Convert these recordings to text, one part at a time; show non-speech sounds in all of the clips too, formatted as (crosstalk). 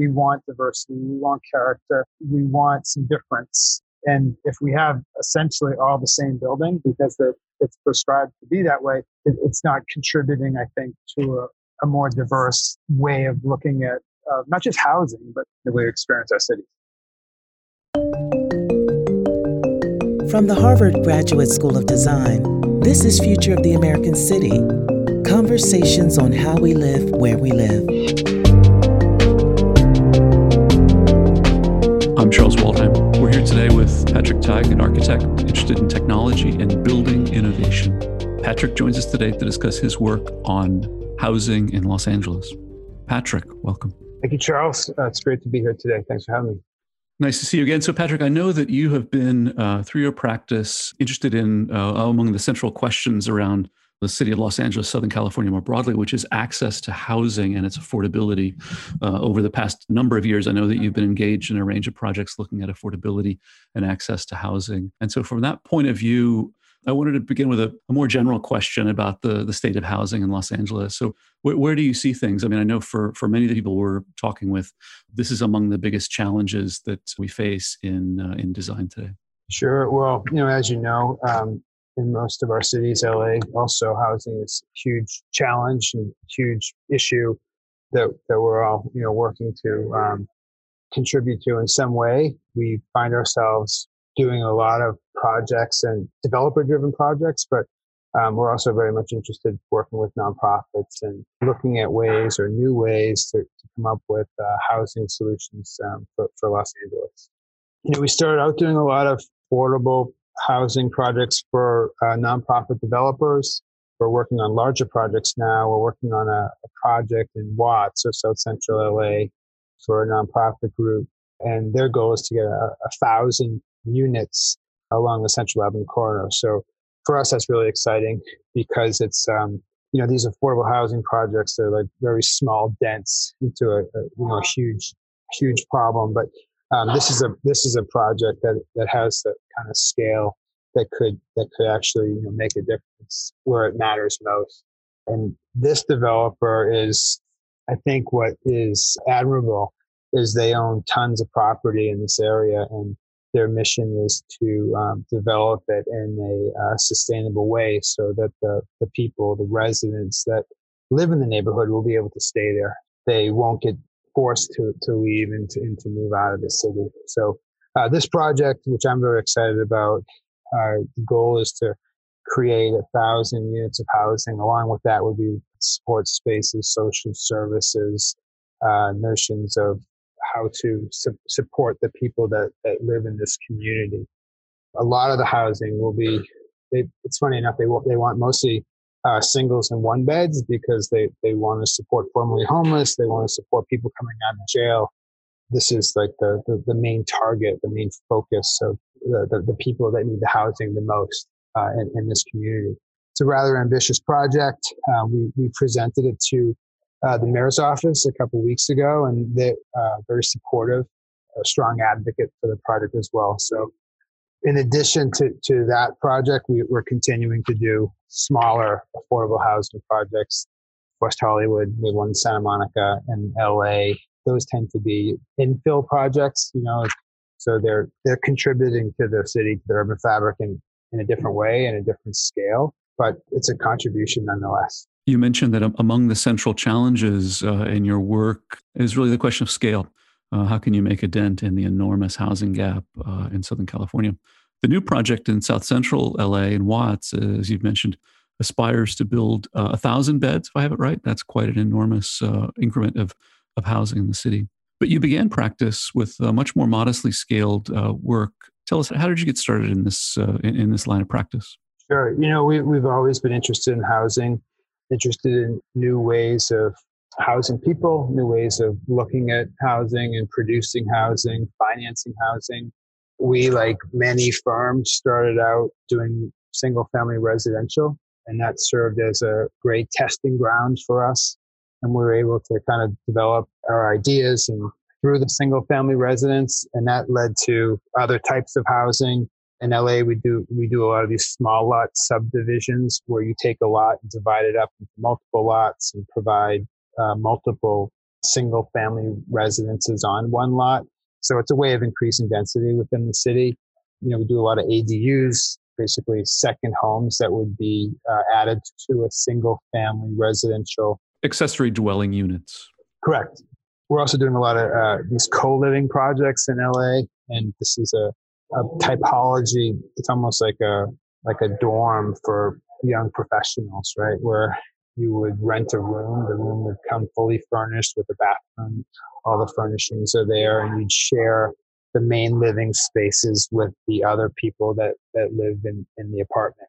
We want diversity. We want character. We want some difference. And if we have essentially all the same building because it's prescribed to be that way, it, it's not contributing, I think, to a, a more diverse way of looking at uh, not just housing, but the way we experience our cities. From the Harvard Graduate School of Design, this is Future of the American City Conversations on how we live where we live. I'm Charles Waldheim. We're here today with Patrick Tighe, an architect interested in technology and building innovation. Patrick joins us today to discuss his work on housing in Los Angeles. Patrick, welcome. Thank you, Charles. Uh, it's great to be here today. Thanks for having me. Nice to see you again. So, Patrick, I know that you have been, uh, through your practice, interested in uh, among the central questions around the city of Los Angeles, Southern California more broadly, which is access to housing and its affordability. Uh, over the past number of years, I know that you've been engaged in a range of projects looking at affordability and access to housing. And so, from that point of view, I wanted to begin with a, a more general question about the, the state of housing in Los Angeles. So, wh- where do you see things? I mean, I know for, for many of the people we're talking with, this is among the biggest challenges that we face in, uh, in design today. Sure. Well, you know, as you know, um, in most of our cities, LA, also housing is a huge challenge and huge issue that, that we're all, you know, working to um, contribute to in some way. We find ourselves doing a lot of projects and developer driven projects, but um, we're also very much interested working with nonprofits and looking at ways or new ways to, to come up with uh, housing solutions um, for, for Los Angeles. You know, we started out doing a lot of affordable housing projects for uh, nonprofit developers. We're working on larger projects now. We're working on a, a project in Watts or South Central LA for a nonprofit group. And their goal is to get a, a thousand units along the Central Avenue corridor. So for us, that's really exciting because it's, um, you know, these affordable housing projects, they're like very small, dense into a, a you know, huge, huge problem. But um, this is a this is a project that that has the kind of scale that could that could actually you know, make a difference where it matters most. And this developer is, I think, what is admirable is they own tons of property in this area, and their mission is to um, develop it in a uh, sustainable way, so that the the people, the residents that live in the neighborhood, will be able to stay there. They won't get forced to, to leave and to, and to move out of the city. So uh, this project, which I'm very excited about, uh, the goal is to create a thousand units of housing. Along with that would be sports spaces, social services, uh, notions of how to su- support the people that, that live in this community. A lot of the housing will be, they, it's funny enough, they, they want mostly uh, singles and one beds because they, they want to support formerly homeless. They want to support people coming out of jail. This is like the, the, the main target, the main focus of the, the, the people that need the housing the most uh, in, in, this community. It's a rather ambitious project. Uh, we, we presented it to uh, the mayor's office a couple weeks ago, and they're uh, very supportive, a strong advocate for the project as well. So in addition to, to that project, we, are continuing to do smaller affordable housing projects. West Hollywood, have one in Santa Monica and LA. Those tend to be infill projects, you know, so they're they're contributing to the city, to the urban fabric in, in a different way and a different scale, but it's a contribution nonetheless. You mentioned that among the central challenges uh, in your work is really the question of scale. Uh, how can you make a dent in the enormous housing gap uh, in Southern California? The new project in South Central LA in Watts, as you've mentioned, aspires to build uh, a thousand beds. If I have it right, that's quite an enormous uh, increment of of housing in the city. But you began practice with much more modestly scaled uh, work. Tell us, how did you get started in this uh, in, in this line of practice? Sure. You know, we, we've always been interested in housing, interested in new ways of housing people, new ways of looking at housing and producing housing, financing housing. We, like many firms, started out doing single family residential, and that served as a great testing ground for us. And we were able to kind of develop our ideas and through the single family residence, and that led to other types of housing. In LA, we do we do a lot of these small lot subdivisions where you take a lot and divide it up into multiple lots and provide uh, multiple single family residences on one lot. So it's a way of increasing density within the city. You know, we do a lot of ADUs, basically second homes that would be uh, added to a single family residential accessory dwelling units. Correct. We're also doing a lot of uh, these co-living projects in LA, and this is a, a typology. It's almost like a like a dorm for young professionals, right? Where you would rent a room. The room would come fully furnished with a bathroom. All the furnishings are there, and you'd share the main living spaces with the other people that, that live in, in the apartment.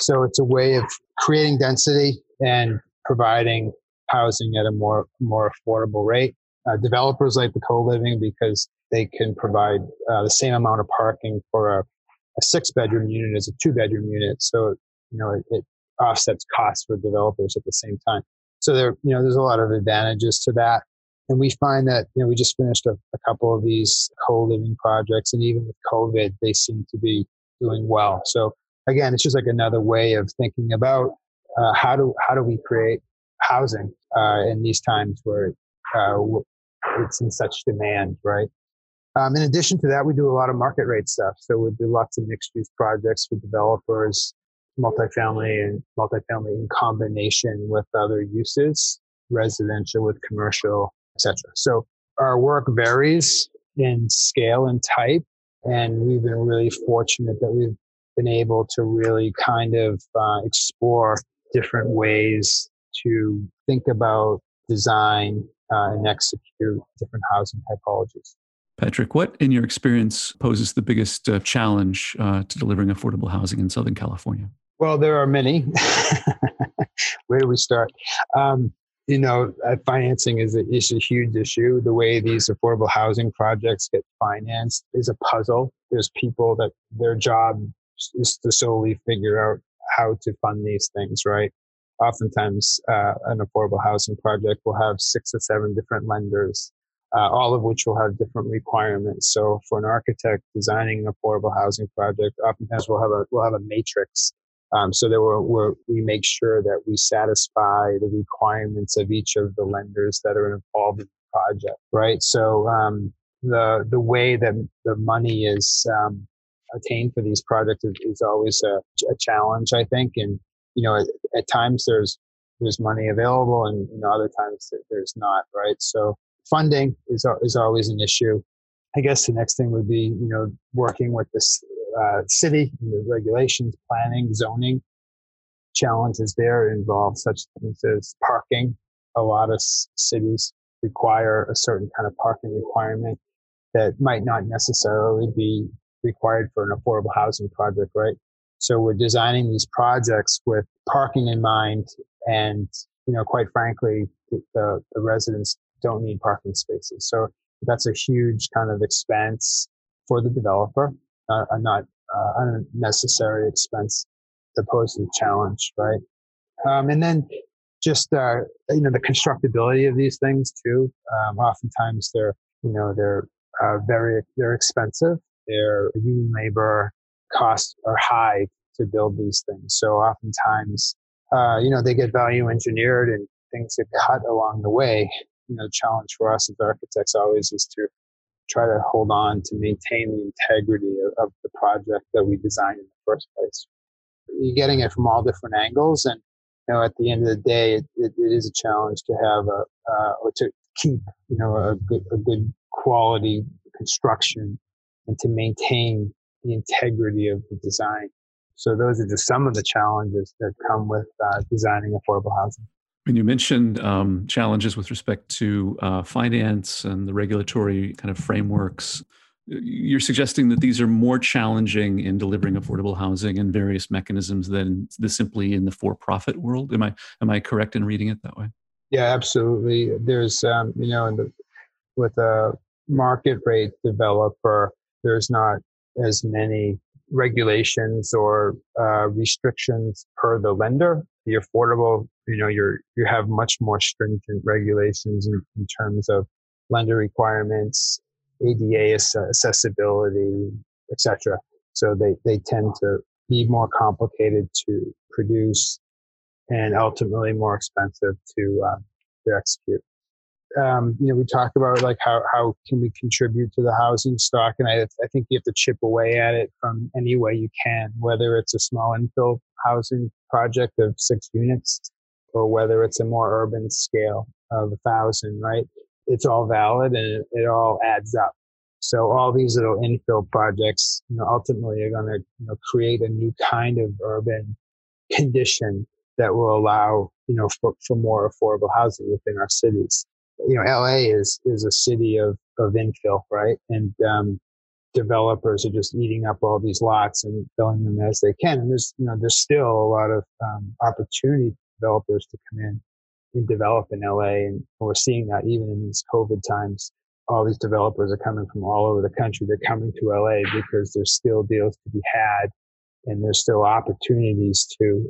So it's a way of creating density and providing housing at a more more affordable rate. Uh, developers like the co-living because they can provide uh, the same amount of parking for a, a six bedroom unit as a two bedroom unit. So you know it, it offsets costs for developers at the same time. So there, you know, there's a lot of advantages to that. And we find that, you know, we just finished a, a couple of these co-living projects and even with COVID, they seem to be doing well. So again, it's just like another way of thinking about uh, how do, how do we create housing uh, in these times where uh, it's in such demand, right? Um, in addition to that, we do a lot of market rate stuff. So we do lots of mixed use projects for developers multifamily and multifamily in combination with other uses, residential with commercial, etc. So our work varies in scale and type, and we've been really fortunate that we've been able to really kind of uh, explore different ways to think about design uh, and execute different housing typologies. Patrick, what in your experience poses the biggest uh, challenge uh, to delivering affordable housing in Southern California? Well, there are many. (laughs) Where do we start? Um, you know, uh, financing is a, is a huge issue. The way these affordable housing projects get financed is a puzzle. There's people that their job is to solely figure out how to fund these things, right? Oftentimes, uh, an affordable housing project will have six or seven different lenders, uh, all of which will have different requirements. So, for an architect designing an affordable housing project, oftentimes we'll have a we'll have a matrix um, so that we're, we're, we make sure that we satisfy the requirements of each of the lenders that are involved in the project, right? So um, the the way that the money is um, attained for these projects is, is always a, a, challenge, I think. And you know, at, at, times there's there's money available, and you know, other times there's not, right? So funding is is always an issue. I guess the next thing would be, you know, working with this uh, city, the regulations, planning, zoning challenges there involve such things as parking. A lot of cities require a certain kind of parking requirement that might not necessarily be required for an affordable housing project, right? So we're designing these projects with parking in mind, and you know, quite frankly, the, the residents don't need parking spaces. So that's a huge kind of expense for the developer a not uh, unnecessary expense to the challenge, right? Um, and then just uh, you know the constructability of these things too. Um, oftentimes they're you know they're uh, very they're expensive. Their union labor costs are high to build these things. So oftentimes uh, you know they get value engineered and things get cut along the way. You know, the challenge for us as architects always is to try to hold on to maintain the integrity of, of the project that we designed in the first place. You're getting it from all different angles, and you know, at the end of the day, it, it, it is a challenge to have a uh, or to keep you know a good, a good quality construction and to maintain the integrity of the design. So those are just some of the challenges that come with uh, designing affordable housing. You mentioned um, challenges with respect to uh, finance and the regulatory kind of frameworks. You're suggesting that these are more challenging in delivering affordable housing and various mechanisms than the simply in the for-profit world. Am I am I correct in reading it that way? Yeah, absolutely. There's um, you know, the, with a market rate developer, there's not as many regulations or uh, restrictions per the lender. The affordable, you know, you're you have much more stringent regulations in, in terms of lender requirements, ADA accessibility, etc. So they they tend to be more complicated to produce and ultimately more expensive to uh, to execute. Um, you know, we talk about like how, how can we contribute to the housing stock? And I, I think you have to chip away at it from any way you can, whether it's a small infill housing project of six units or whether it's a more urban scale of a thousand, right? It's all valid and it, it all adds up. So all these little infill projects, you know, ultimately are going to you know, create a new kind of urban condition that will allow, you know, for, for more affordable housing within our cities. You know, LA is, is a city of, of infill, right? And, um, developers are just eating up all these lots and filling them as they can. And there's, you know, there's still a lot of, um, opportunity for developers to come in and develop in LA. And we're seeing that even in these COVID times all these developers are coming from all over the country. They're coming to LA because there's still deals to be had and there's still opportunities to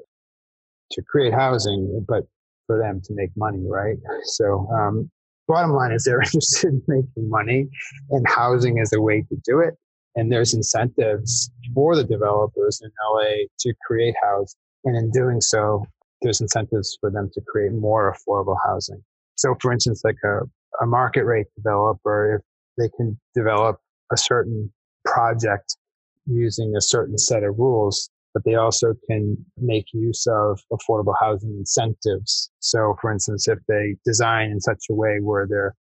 to create housing, but for them to make money, right? (laughs) So um, bottom line is they're (laughs) interested in making money and housing is a way to do it. And there's incentives for the developers in LA to create housing. And in doing so, there's incentives for them to create more affordable housing. So for instance, like a a market rate developer, if they can develop a certain project using a certain set of rules, but they also can make use of affordable housing incentives. So, for instance, if they design in such a way where they're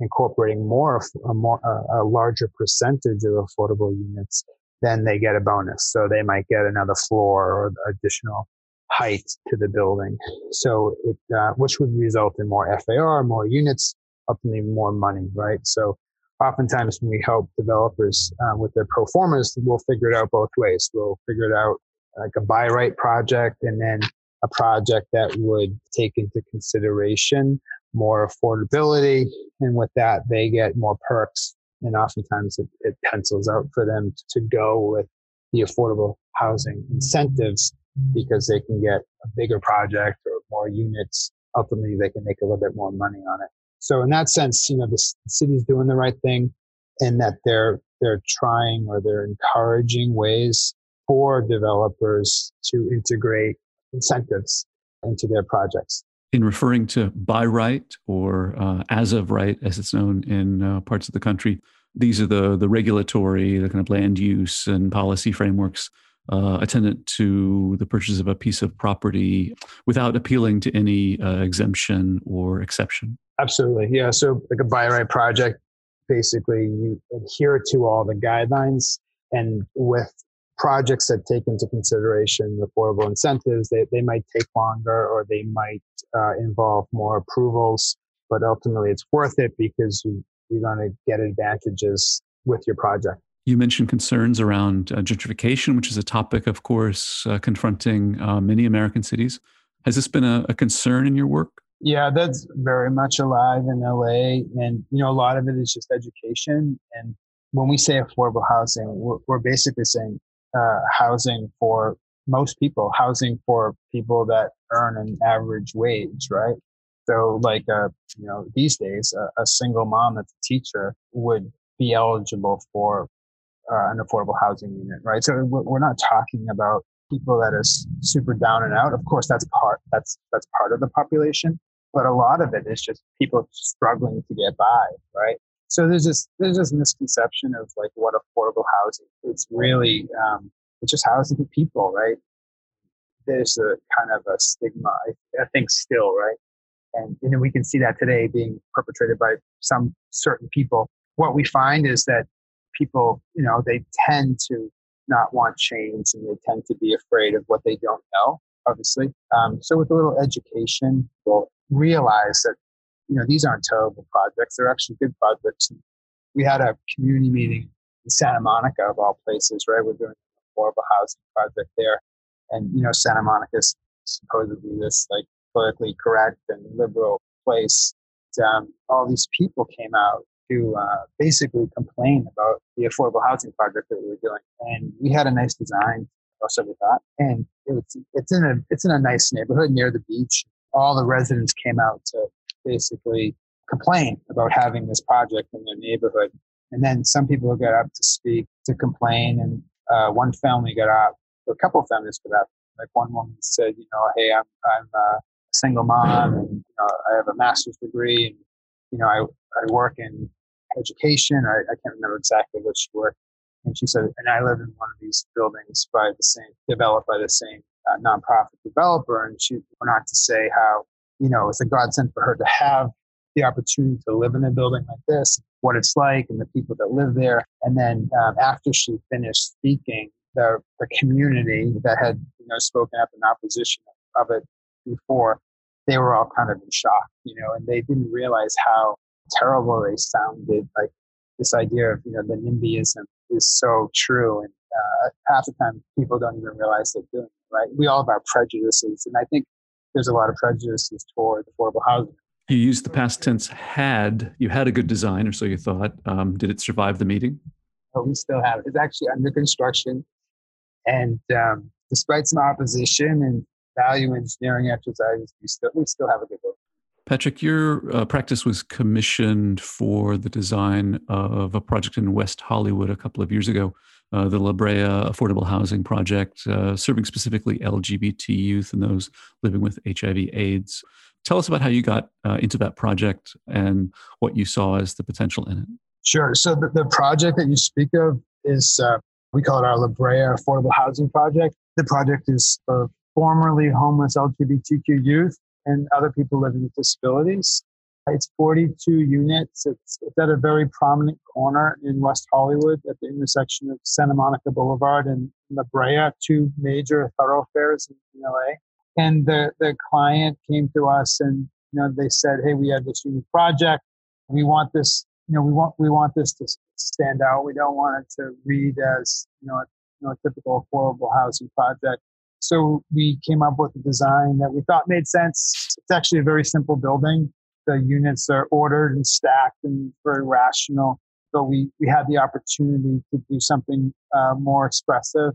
incorporating more, a more, a larger percentage of affordable units, then they get a bonus. So they might get another floor or additional height to the building. So it, uh, which would result in more FAR, more units, ultimately more money, right? So oftentimes when we help developers uh, with their performance, we'll figure it out both ways. We'll figure it out like a by right project and then a project that would take into consideration more affordability. And with that, they get more perks. And oftentimes it, it pencils out for them to go with the affordable housing incentives because they can get a bigger project or more units. Ultimately, they can make a little bit more money on it. So in that sense, you know, the city's doing the right thing and that they're, they're trying or they're encouraging ways for developers to integrate incentives into their projects. In referring to by right or uh, as of right, as it's known in uh, parts of the country, these are the the regulatory, the kind of land use and policy frameworks uh, attendant to the purchase of a piece of property without appealing to any uh, exemption or exception. Absolutely. Yeah. So, like a by right project, basically, you adhere to all the guidelines. And with projects that take into consideration affordable incentives, they, they might take longer or they might uh, involve more approvals. But ultimately, it's worth it because you, you're going to get advantages with your project. You mentioned concerns around uh, gentrification, which is a topic, of course, uh, confronting uh, many American cities. Has this been a, a concern in your work? Yeah, that's very much alive in LA. And, you know, a lot of it is just education. And when we say affordable housing, we're, we're basically saying uh, housing for most people, housing for people that earn an average wage, right? So, like, uh, you know, these days, a, a single mom that's a teacher would be eligible for uh, an affordable housing unit, right? So we're not talking about people that are super down and out. Of course, that's part that's that's part of the population, but a lot of it is just people struggling to get by, right? So there's this there's this misconception of like what affordable housing. It's really um, it's just housing for people, right? There's a kind of a stigma, I, I think, still, right? And you know we can see that today being perpetrated by some certain people. What we find is that people, you know, they tend to not want change and they tend to be afraid of what they don't know, obviously. Um, so with a little education, we'll realize that, you know, these aren't terrible projects. They're actually good projects. We had a community meeting in Santa Monica, of all places, right? We're doing a affordable housing project there. And, you know, Santa Monica is supposedly this like politically correct and liberal place. Um, all these people came out to uh, basically complain about the affordable housing project that we were doing. And we had a nice design, or so we thought. And it's it's in a it's in a nice neighborhood near the beach. All the residents came out to basically complain about having this project in their neighborhood. And then some people got up to speak to complain, and uh, one family got up, or a couple of families got up. Like one woman said, you know, hey, I'm I'm a single mom, and you know, I have a master's degree, and you know, I, I work in education. I, I can't remember exactly what she worked. And she said, and I live in one of these buildings by the same, developed by the same uh, nonprofit developer. And she went on to say how, you know, it's a godsend for her to have the opportunity to live in a building like this, what it's like, and the people that live there. And then um, after she finished speaking, the, the community that had you know spoken up in opposition of it before, they were all kind of in shock, you know, and they didn't realize how terrible they sounded. Like this idea of you know the NIMBYism is so true, and uh, half the time people don't even realize they're doing it. Right? We all have our prejudices, and I think there's a lot of prejudices toward affordable housing. You used the past tense had. You had a good design, or so you thought. Um, did it survive the meeting? Oh, we still have it. It's actually under construction. And um, despite some opposition and value engineering exercises, we still, we still have a good book. Patrick, your uh, practice was commissioned for the design of a project in West Hollywood a couple of years ago, uh, the La Brea Affordable Housing Project, uh, serving specifically LGBT youth and those living with HIV/AIDS. Tell us about how you got uh, into that project and what you saw as the potential in it. Sure. So the, the project that you speak of is uh, we call it our La Brea Affordable Housing Project. The project is for formerly homeless LGBTQ youth and other people living with disabilities. It's 42 units. It's, it's, at a very prominent corner in West Hollywood at the intersection of Santa Monica Boulevard and La Brea, two major thoroughfares in, LA. And the, the client came to us and you know they said, "Hey, we have this unique project. We want this you know, we want we want this to stand out. We don't want it to read as you know, a, you know, a typical affordable housing project. So we came up with a design that we thought made sense. It's actually a very simple building. The units are ordered and stacked and very rational. So we we had the opportunity to do something uh, more expressive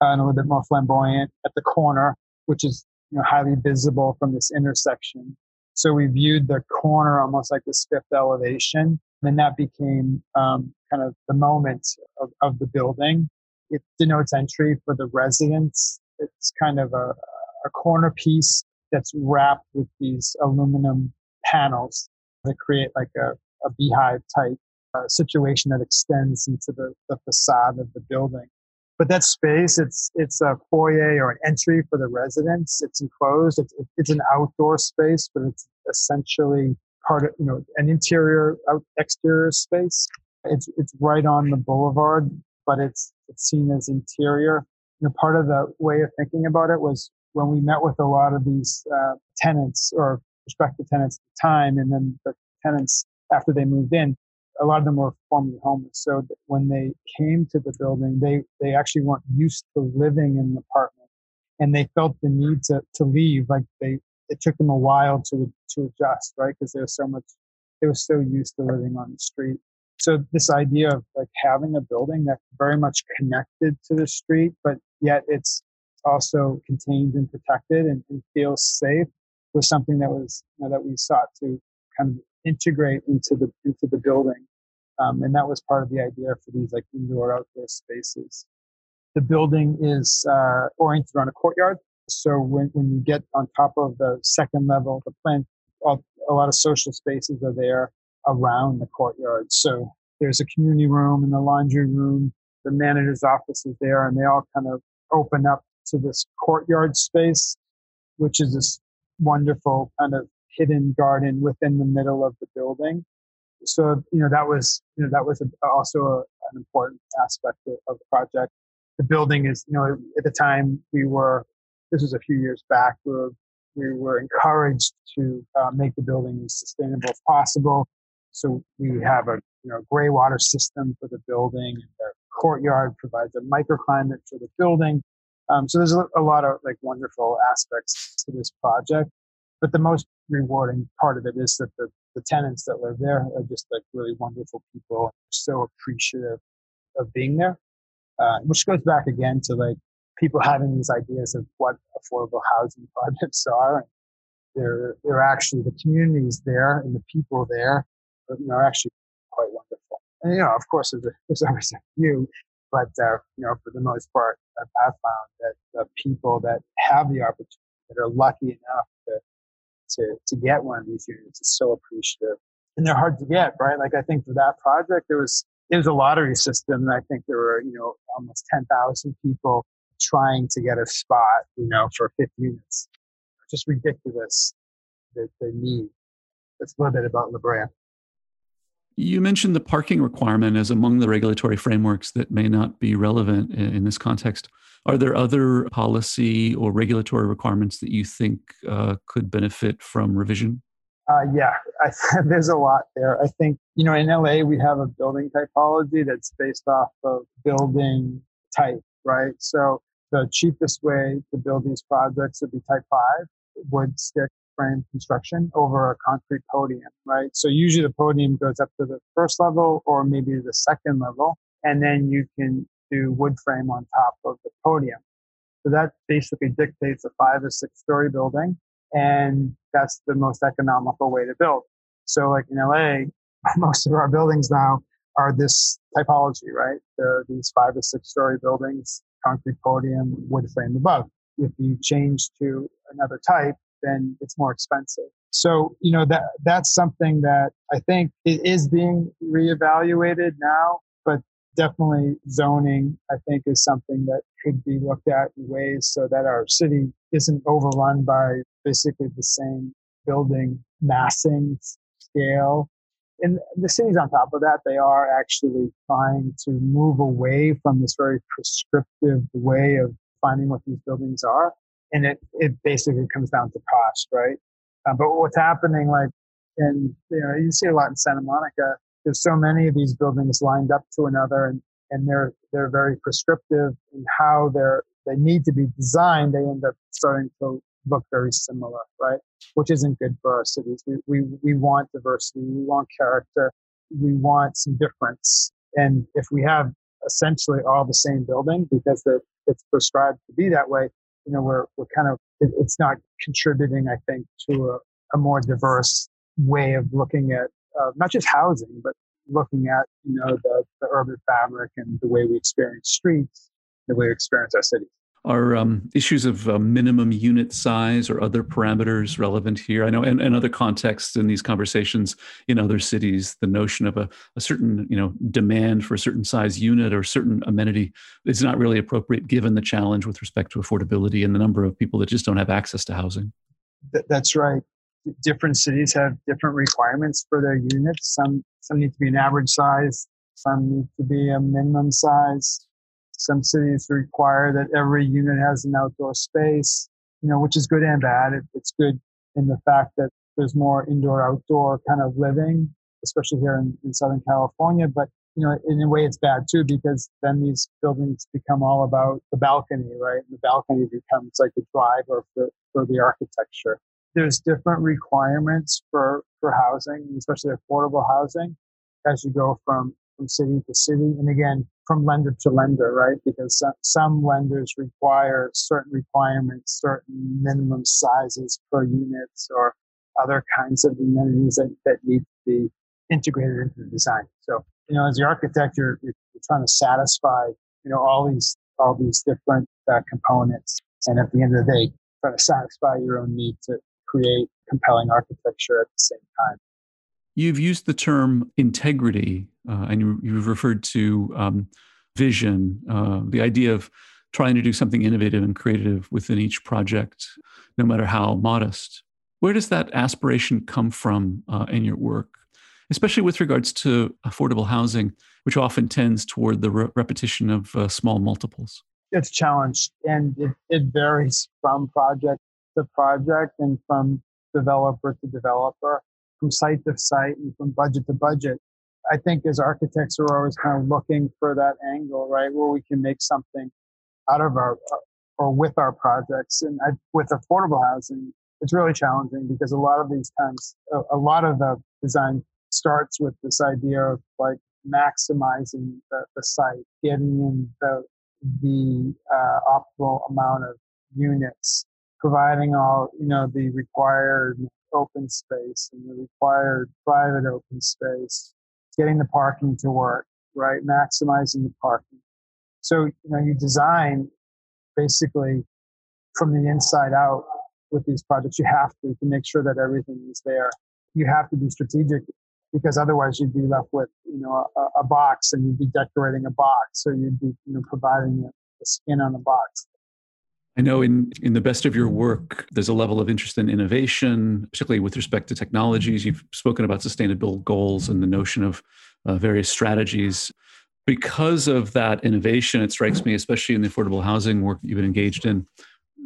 and a little bit more flamboyant at the corner, which is you know highly visible from this intersection. So we viewed the corner almost like this fifth elevation and that became um, kind of the moment of, of the building. It denotes entry for the residents. It's kind of a, a corner piece that's wrapped with these aluminum panels that create like a, a beehive type uh, situation that extends into the, the facade of the building. But that space, it's it's a foyer or an entry for the residents. It's enclosed. It's it's an outdoor space, but it's essentially part of you know an interior out exterior space. It's it's right on the boulevard, but it's it's seen as interior. You know, part of the way of thinking about it was when we met with a lot of these uh, tenants or prospective tenants at the time, and then the tenants after they moved in, a lot of them were formerly homeless. So when they came to the building, they they actually weren't used to living in an apartment, and they felt the need to to leave. Like they it took them a while to to adjust, right? Because they were so much, they were so used to living on the street. So this idea of like having a building that's very much connected to the street, but yet it's also contained and protected and, and feels safe was something that was you know, that we sought to kind of integrate into the into the building, um, and that was part of the idea for these like indoor outdoor spaces. The building is uh, oriented around a courtyard, so when, when you get on top of the second level the plant, a lot of social spaces are there around the courtyard. So there's a community room and the laundry room. The manager's office is there, and they all kind of open up to this courtyard space, which is this wonderful kind of hidden garden within the middle of the building. So you know that was you know that was a, also a, an important aspect of, of the project. The building is you know at the time we were this was a few years back. We were, we were encouraged to uh, make the building as sustainable as possible. So we have a you know gray water system for the building. and The courtyard provides a microclimate for the building. Um, so there's a, lot of like wonderful aspects to this project. But the most rewarding part of it is that the, the tenants that live there are just like really wonderful people, so appreciative of being there. Uh, which goes back again to like people having these ideas of what affordable housing (laughs) projects are. They're, they're actually, the communities there and the people there you know, are actually quite wonderful. And, you know, of course, there's, a, there's always a few, but, uh, you know, for the most part, I've found that the people that have the opportunity, that are lucky enough to, to, to get one of these units is so appreciative and they're hard to get, right? Like I think for that project, there was it was a lottery system, and I think there were you know almost ten thousand people trying to get a spot, you know, for 50 units. Just ridiculous that the need. That's a little bit about La Brea. You mentioned the parking requirement as among the regulatory frameworks that may not be relevant in, this context. Are there other policy or regulatory requirements that you think uh, could benefit from revision? Uh, yeah, (laughs) there's a lot there. I think, you know, in LA, we have a building typology that's based off of building type, right? So the cheapest way to build these projects would be type five, wood stick frame construction over a concrete podium, right? So usually the podium goes up to the first level or maybe the second level, and then you can do wood frame on top of the podium. So that basically dictates a five or six story building, and that's the most economical way to build. So like in LA, (laughs) most of our buildings now are this typology, right? There are these five or six story buildings, concrete podium, wood frame above. If you change to another type, then it's more expensive. So, you know, that that's something that I think it is being reevaluated now, but definitely zoning, I think, is something that could be looked at in ways so that our city isn't overrun by basically the same building massing scale. And the cities on top of that, they are actually trying to move away from this very prescriptive way of finding what these buildings are and it, it basically comes down to cost, right? Uh, but what's happening, like, and you know, you see a lot in Santa Monica. There's so many of these buildings lined up to another, and and they're they're very prescriptive in how they're they need to be designed. They end up starting to look very similar, right? Which isn't good for our cities. We we we want diversity. We want character. We want some difference. And if we have essentially all the same building because it's prescribed to be that way, you know, we're, we're kind of, it's not contributing, I think, to a, a more diverse way of looking at uh, not just housing, but looking at, you know, the, the urban fabric and the way we experience streets, the way we experience our cities. Are um, issues of uh, minimum unit size or other parameters relevant here? I know in, in, other contexts in these conversations in other cities, the notion of a, a, certain you know demand for a certain size unit or certain amenity is not really appropriate given the challenge with respect to affordability and the number of people that just don't have access to housing. That's right. Different cities have different requirements for their units. Some some need to be an average size. Some need to be a minimum size some cities require that every unit has an outdoor space, you know, which is good and bad. It, it's good in the fact that there's more indoor outdoor kind of living, especially here in, in Southern California. But you know, in a way, it's bad too because then these buildings become all about the balcony, right? And the balcony becomes like the driver for, for the architecture. There's different requirements for for housing, especially affordable housing, as you go from from city to city. And again, from lender to lender, right? Because some, lenders require certain requirements, certain minimum sizes per units, or other kinds of amenities that, that need to be integrated into the design. So, you know, as the architect, you're, you're trying to satisfy, you know, all these all these different uh, components, and at the end of the day, try to satisfy your own need to create compelling architecture at the same time. You've used the term integrity, uh, and you, have referred to um, vision, uh, the idea of trying to do something innovative and creative within each project, no matter how modest. Where does that aspiration come from uh, in your work, especially with regards to affordable housing, which often tends toward the re- repetition of uh, small multiples? It's challenged, and it, it varies from project to project and from developer to developer from site to site and from budget to budget. I think as architects, we're always kind of looking for that angle, right, where we can make something out of our or with our projects. And I, with affordable housing, it's really challenging because a lot of these times, a, a lot of the design starts with this idea of like maximizing the, the site, getting in the the uh, optimal amount of units, providing all you know the required open space and the required private open space, getting the parking to work, right? Maximizing the parking. So, you know, you design basically from the inside out with these projects. You have to to make sure that everything is there. You have to be strategic because otherwise you'd be left with you know a, a box and you'd be decorating a box, so you'd be you know providing the skin on the box. I know in, in the best of your work, there's a level of interest in innovation, particularly with respect to technologies. You've spoken about sustainable goals and the notion of uh, various strategies. Because of that innovation, it strikes me, especially in the affordable housing work that you've been engaged in,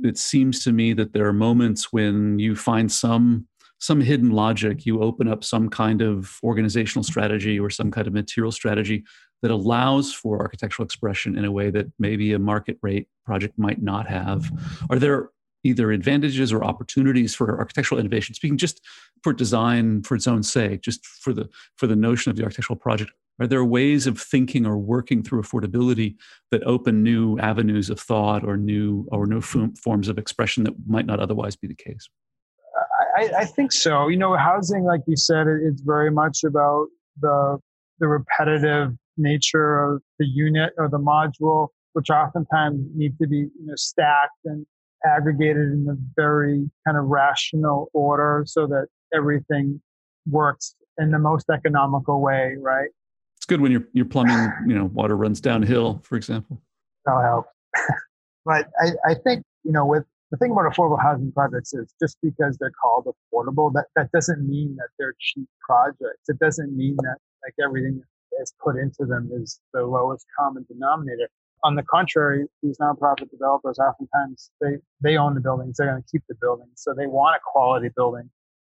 it seems to me that there are moments when you find some some hidden logic you open up some kind of organizational strategy or some kind of material strategy that allows for architectural expression in a way that maybe a market rate project might not have are there either advantages or opportunities for architectural innovation speaking just for design for its own sake just for the for the notion of the architectural project are there ways of thinking or working through affordability that open new avenues of thought or new or new forms of expression that might not otherwise be the case? I, I think so. You know, housing, like you said, it's very much about the the repetitive nature of the unit or the module, which oftentimes need to be you know stacked and aggregated in a very kind of rational order so that everything works in the most economical way, right? It's good when your your plumbing, you know, water runs downhill, for example. That'll help. (laughs) but I, I think, you know, with the thing about affordable housing projects is just because they're called affordable, that, that doesn't mean that they're cheap projects. It doesn't mean that like everything that's put into them is the lowest common denominator. On the contrary, these nonprofit developers oftentimes they, they own the buildings, they're going to keep the buildings. So they want a quality building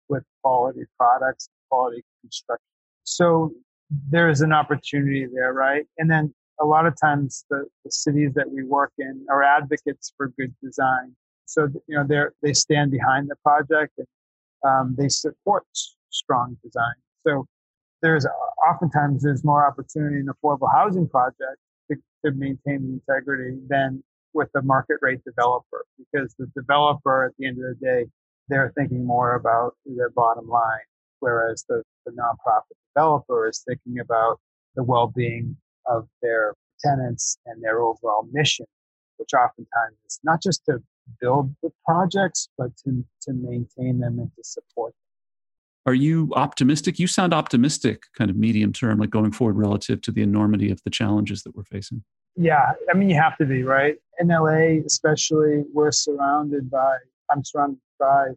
with quality products, quality construction. So there is an opportunity there, right? And then a lot of times the, the cities that we work in are advocates for good design. So, you know, they they stand behind the project and um, they support strong design. So there's oftentimes there's more opportunity in affordable housing project to, to maintain the integrity than with the market rate developer because the developer at the end of the day, they're thinking more about their bottom line whereas the, the nonprofit developer is thinking about the well-being of their tenants and their overall mission, which oftentimes is not just to build the projects, but to, to maintain them and to support them. Are you optimistic? You sound optimistic, kind of medium term, like going forward relative to the enormity of the challenges that we're facing. Yeah, I mean, you have to be, right? In LA, especially, we're surrounded by, I'm surrounded by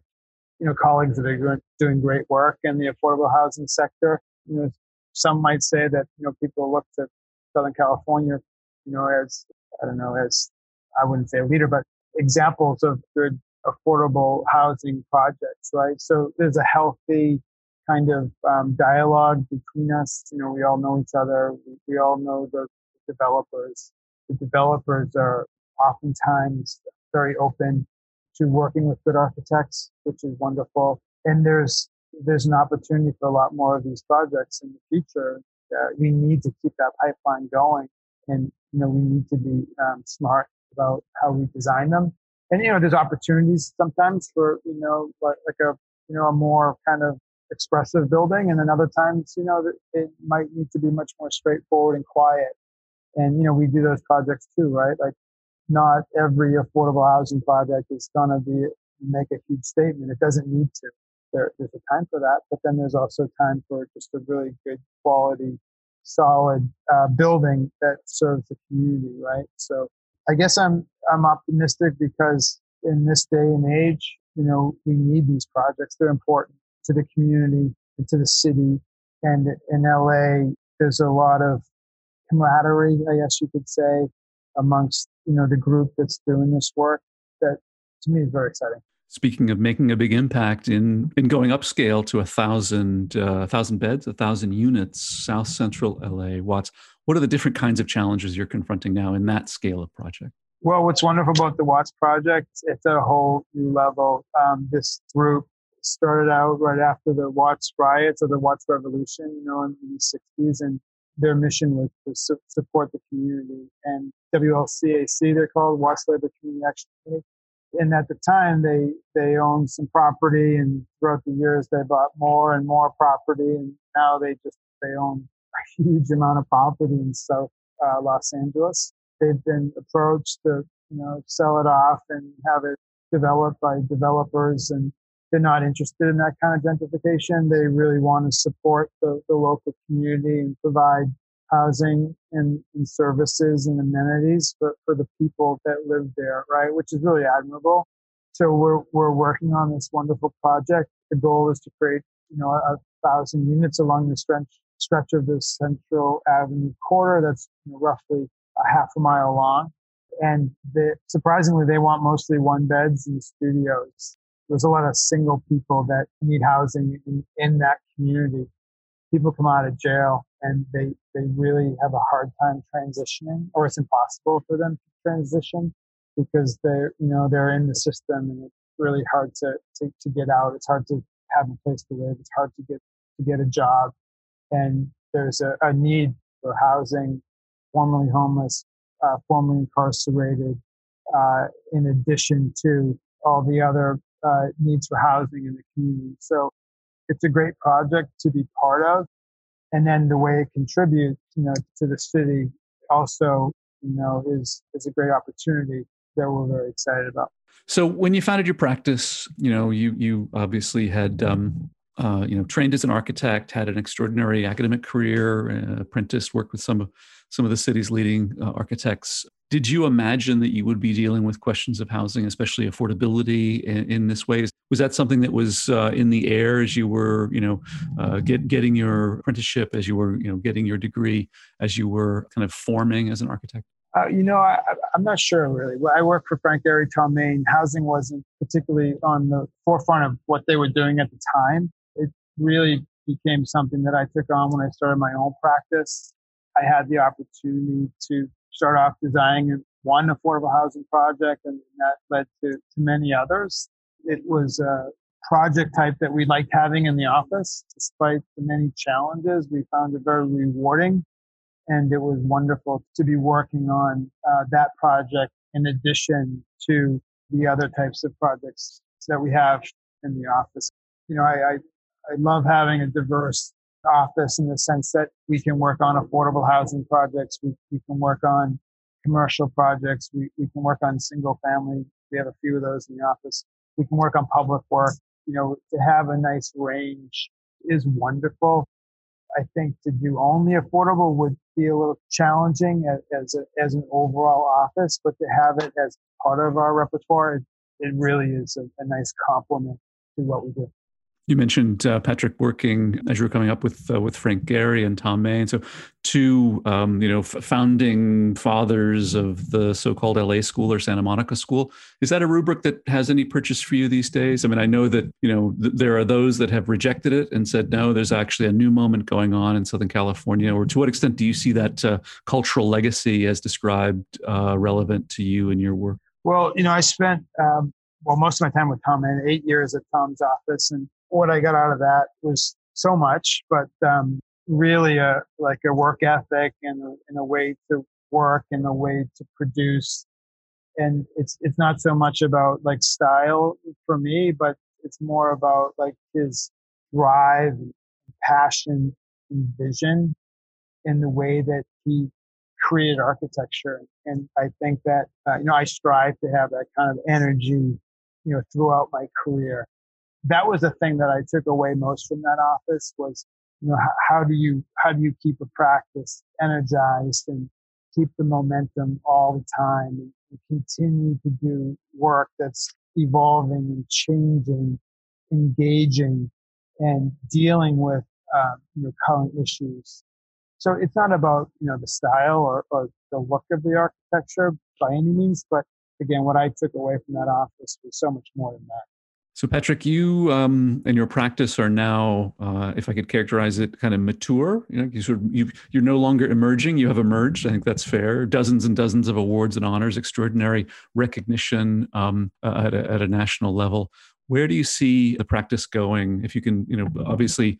you know colleagues that are doing great work in the affordable housing sector. You know, some might say that you know people look to Southern California, you know, as I don't know, as I wouldn't say a leader, but examples of good affordable housing projects, right? So there's a healthy kind of um, dialogue between us. You know, we all know each other. We, we all know the developers. The developers are oftentimes very open to working with good architects, which is wonderful. And there's there's an opportunity for a lot more of these projects in the future. Uh, we need to keep that pipeline going, and you know we need to be um, smart about how we design them. And you know, there's opportunities sometimes for you know like, like a you know a more kind of expressive building, and then other times you know it might need to be much more straightforward and quiet. And you know, we do those projects too, right? Like not every affordable housing project is going to be make a huge statement. It doesn't need to. There, there's a time for that, but then there's also time for just a really good quality, solid uh, building that serves the community, right? So I guess I'm I'm optimistic because in this day and age, you know, we need these projects. They're important to the community and to the city. And in LA, there's a lot of camaraderie, I guess you could say, amongst you know the group that's doing this work that to me is very exciting speaking of making a big impact in in going upscale to a thousand uh, thousand beds a thousand units south central la watts what are the different kinds of challenges you're confronting now in that scale of project well what's wonderful about the watts project it's at a whole new level um, this group started out right after the watts riots or the watts revolution you know in the 60s and their mission was to su- support the community. And WLCAC, they're called Watts Labor Community Action Committee. And at the time, they they owned some property, and throughout the years, they bought more and more property, and now they just they own a huge amount of property in South uh, Los Angeles. They've been approached to you know sell it off and have it developed by developers, and they're not interested in that kind of gentrification. They really want to support the, the local community and provide housing and, and, services and amenities for, for the people that live there, right? Which is really admirable. So we're, we're working on this wonderful project. The goal is to create, you know, a, thousand units along the stretch, stretch of the Central Avenue corridor that's you know, roughly a half a mile long. And surprisingly, they want mostly one beds and studios. There's a lot of single people that need housing in, in that community. People come out of jail and they, they really have a hard time transitioning or it's impossible for them to transition because they're, you know, they're in the system and it's really hard to, to, to get out. It's hard to have a place to live. It's hard to get, to get a job. And there's a, a need for housing, formerly homeless, uh, formerly incarcerated, uh, in addition to all the other uh, needs for housing in the community. So it's a great project to be part of. And then the way it contributes, you know, to the city also, you know, is, is a great opportunity that we're very excited about. So when you founded your practice, you know, you, you obviously had, um, uh, you know, trained as an architect, had an extraordinary academic career, uh, apprenticed, worked with some of some of the city's leading uh, architects. Did you imagine that you would be dealing with questions of housing, especially affordability, in, in this way? Was that something that was uh, in the air as you were, you know, uh, get, getting your apprenticeship, as you were, you know, getting your degree, as you were kind of forming as an architect? Uh, you know, I, am not sure really. I worked for Frank Gehry Mayne. Housing wasn't particularly on the forefront of what they were doing at the time It really became something that I took on when I started my own practice. I had the opportunity to start off designing one affordable housing project, and that led to, to many others. It was a project type that we liked having in the office. Despite the many challenges, we found it very rewarding. And it was wonderful to be working on uh, that project in addition to the other types of projects that we have in the office. You know, I, I I love having a diverse office in the sense that we can work on affordable housing projects. We, we can work on commercial projects. We, we can work on single family. We have a few of those in the office. We can work on public work. You know, to have a nice range is wonderful. I think to do only affordable would be a little challenging as, as, a, as an overall office, but to have it as part of our repertoire, it, it really is a, a nice complement to what we do. You mentioned uh, Patrick working as you were coming up with uh, with Frank Gehry and Thom Mayne, so two um, you know f- founding fathers of the so-called LA School or Santa Monica School. Is that a rubric that has any purchase for you these days? I mean, I know that you know th- there are those that have rejected it and said no. There's actually a new moment going on in Southern California. Or to what extent do you see that uh, cultural legacy as described uh, relevant to you and your work? Well, you know, I spent um, well most of my time with Thom and eight years at Thom's office and what I got out of that was so much, but um, really a like a work ethic and a, a way to work and a way to produce. And it's it's not so much about like style for me, but it's more about like his drive, and passion, and vision in the way that he created architecture. And I think that uh, you know I strive to have that kind of energy, you know, throughout my career that was the thing that I took away most from that office was, you know, how, how do you, how do you keep a practice energized and keep the momentum all the time and, continue to do work that's evolving and changing, engaging and dealing with, uh, you know, current issues. So it's not about, you know, the style or, or the look of the architecture by any means, but again, what I took away from that office was so much more than that. So, Patrick, you um, and your practice are now, uh, if I could characterize it, kind of mature. You know, you sort of you you're no longer emerging; you have emerged. I think that's fair. Dozens and dozens of awards and honors, extraordinary recognition um, at, a, at a national level. Where do you see the practice going? If you can, you know, obviously,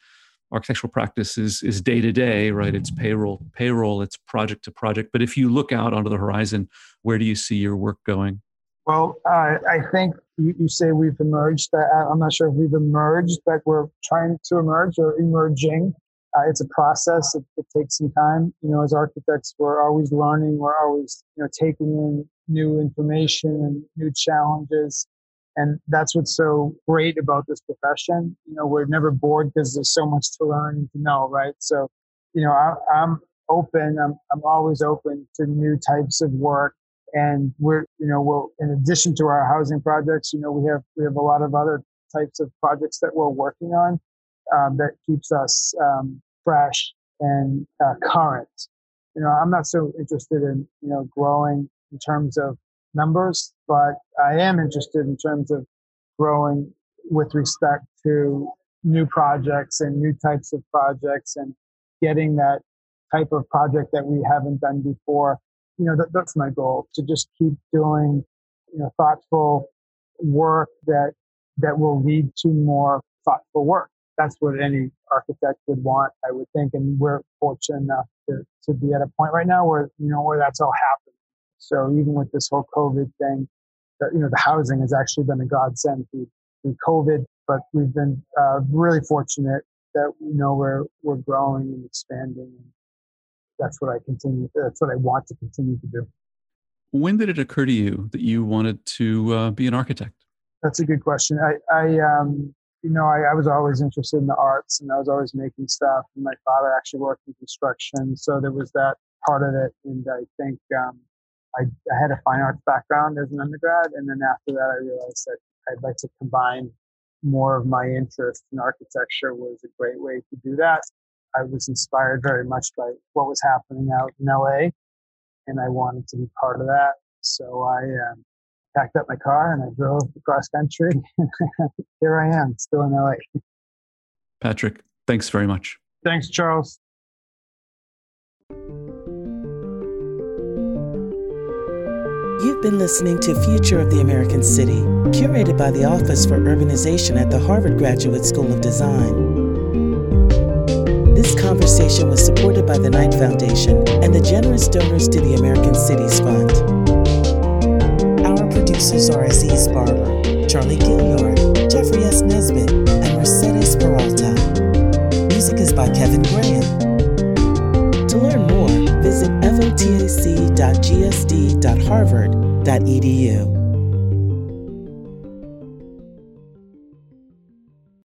architectural practice is is day to day, right? It's payroll, payroll. It's project to project. But if you look out onto the horizon, where do you see your work going? Well, uh, I think you, you, say we've emerged. I'm not sure if we've emerged, but we're trying to emerge or emerging. Uh, it's a process. It, it, takes some time. You know, as architects, we're always learning. We're always, you know, taking in new information and new challenges. And that's what's so great about this profession. You know, we're never bored because there's so much to learn and to know, right? So, you know, I, I'm open. I'm, I'm always open to new types of work. And we're, you know, we'll, in addition to our housing projects, you know, we have, we have a lot of other types of projects that we're working on um, that keeps us um, fresh and uh, current. You know, I'm not so interested in, you know, growing in terms of numbers, but I am interested in terms of growing with respect to new projects and new types of projects and getting that type of project that we haven't done before. You know, that, that's my goal to just keep doing, you know, thoughtful work that, that will lead to more thoughtful work. That's what any architect would want, I would think. And we're fortunate enough to, to be at a point right now where, you know, where that's all happening. So even with this whole COVID thing, that, you know, the housing has actually been a godsend through, through COVID, but we've been uh, really fortunate that, you know, we're, we're growing and expanding. And that's what I continue, that's what I want to continue to do. When did it occur to you that you wanted to uh, be an architect? That's a good question. I, I um, you know, I, I, was always interested in the arts and I was always making stuff. And my father actually worked in construction. So there was that part of it. And I think um, I, I, had a fine arts background as an undergrad. And then after that, I realized that I'd like to combine more of my interest in architecture was a great way to do that. I was inspired very much by what was happening out in LA and I wanted to be part of that. So I um, packed up my car and I drove across country. (laughs) Here I am, still in LA. Patrick, thanks very much. Thanks, Charles. You've been listening to Future of the American City, curated by the Office for Urbanization at the Harvard Graduate School of Design. Was supported by the Knight Foundation and the generous donors to the American Cities Fund. Our producers are Aziz Barber, Charlie Gilliard, Jeffrey S. Nesbitt, and Mercedes Peralta. Music is by Kevin Graham. To learn more, visit fotac.gsd.harvard.edu.